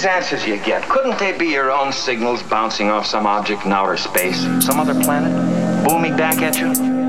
These answers you get, couldn't they be your own signals bouncing off some object in outer space, some other planet, booming back at you?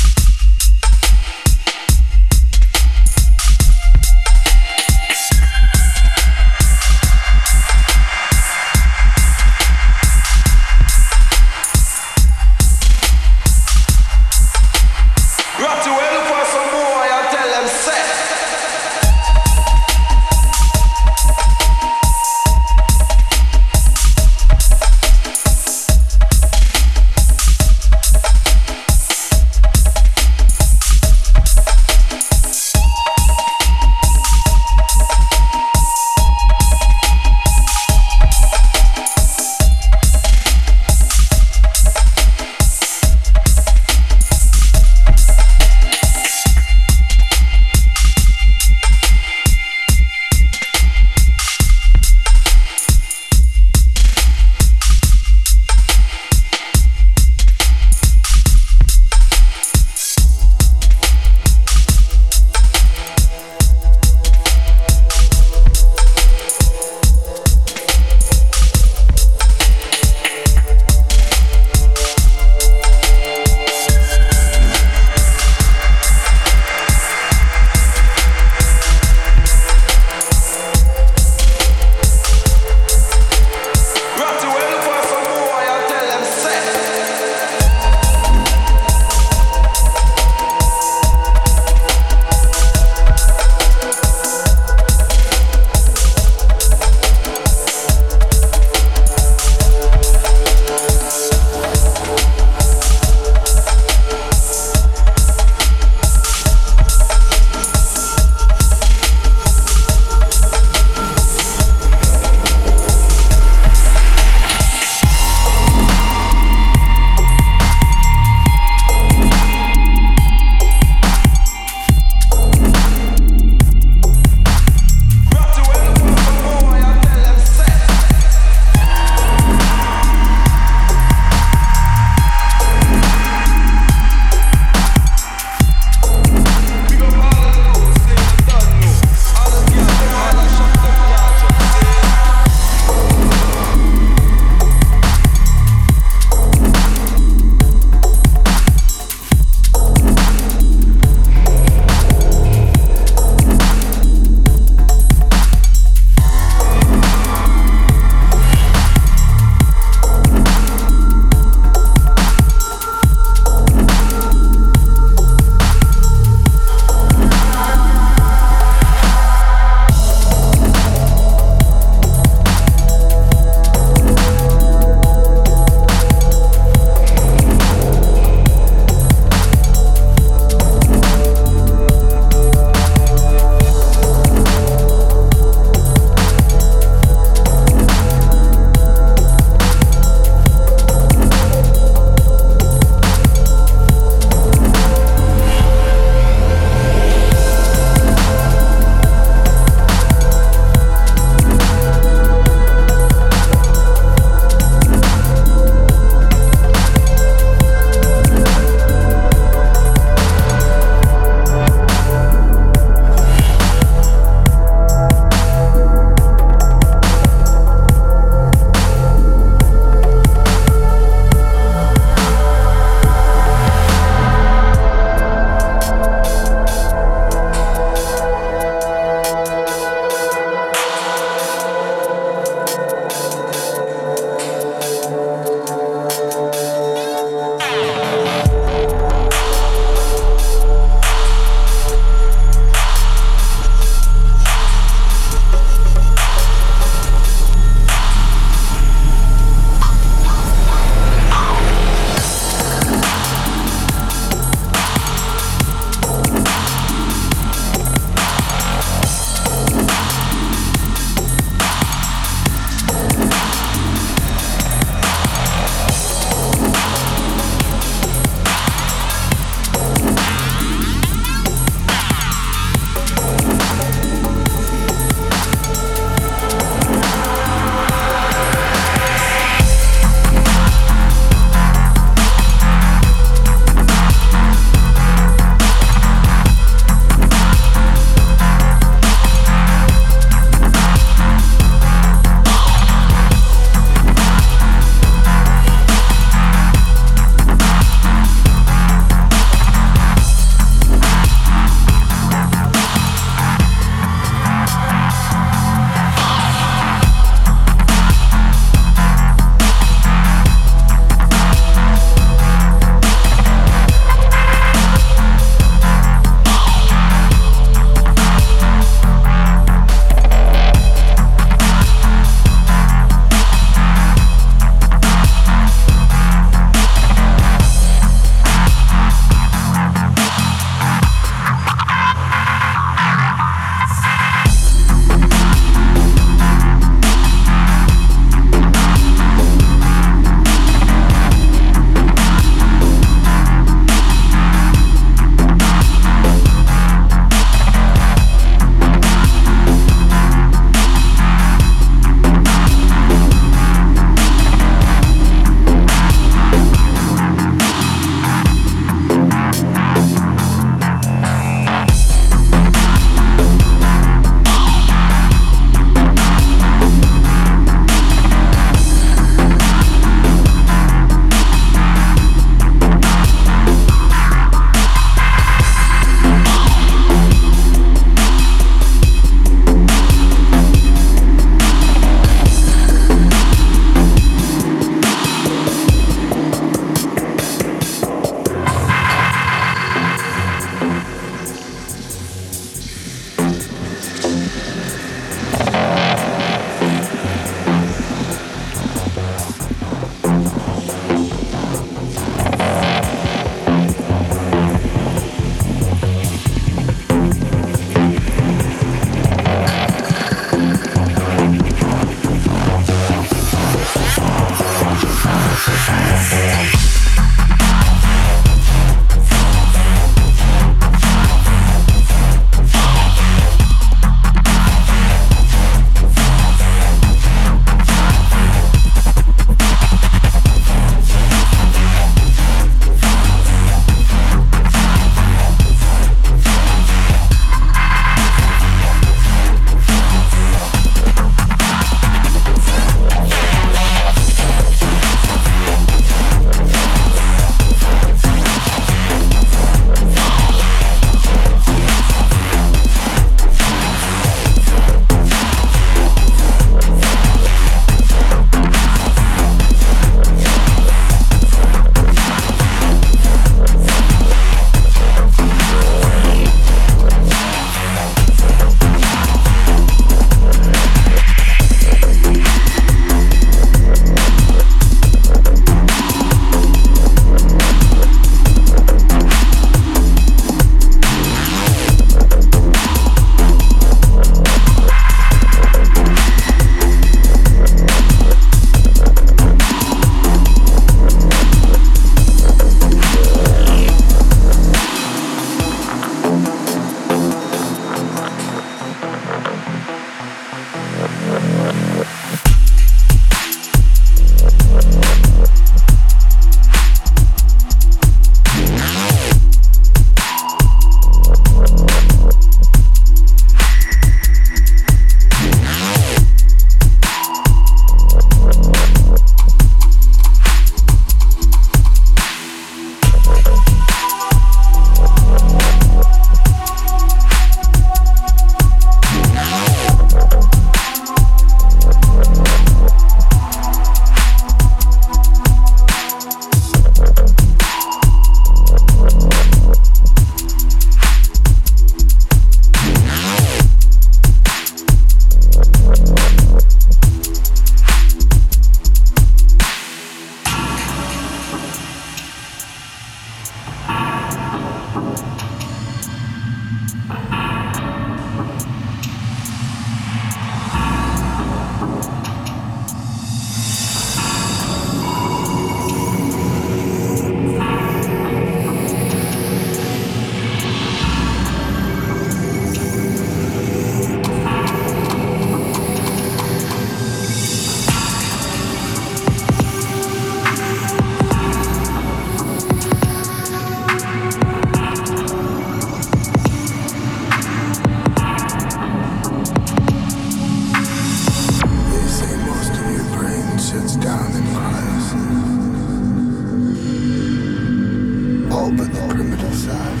exercise.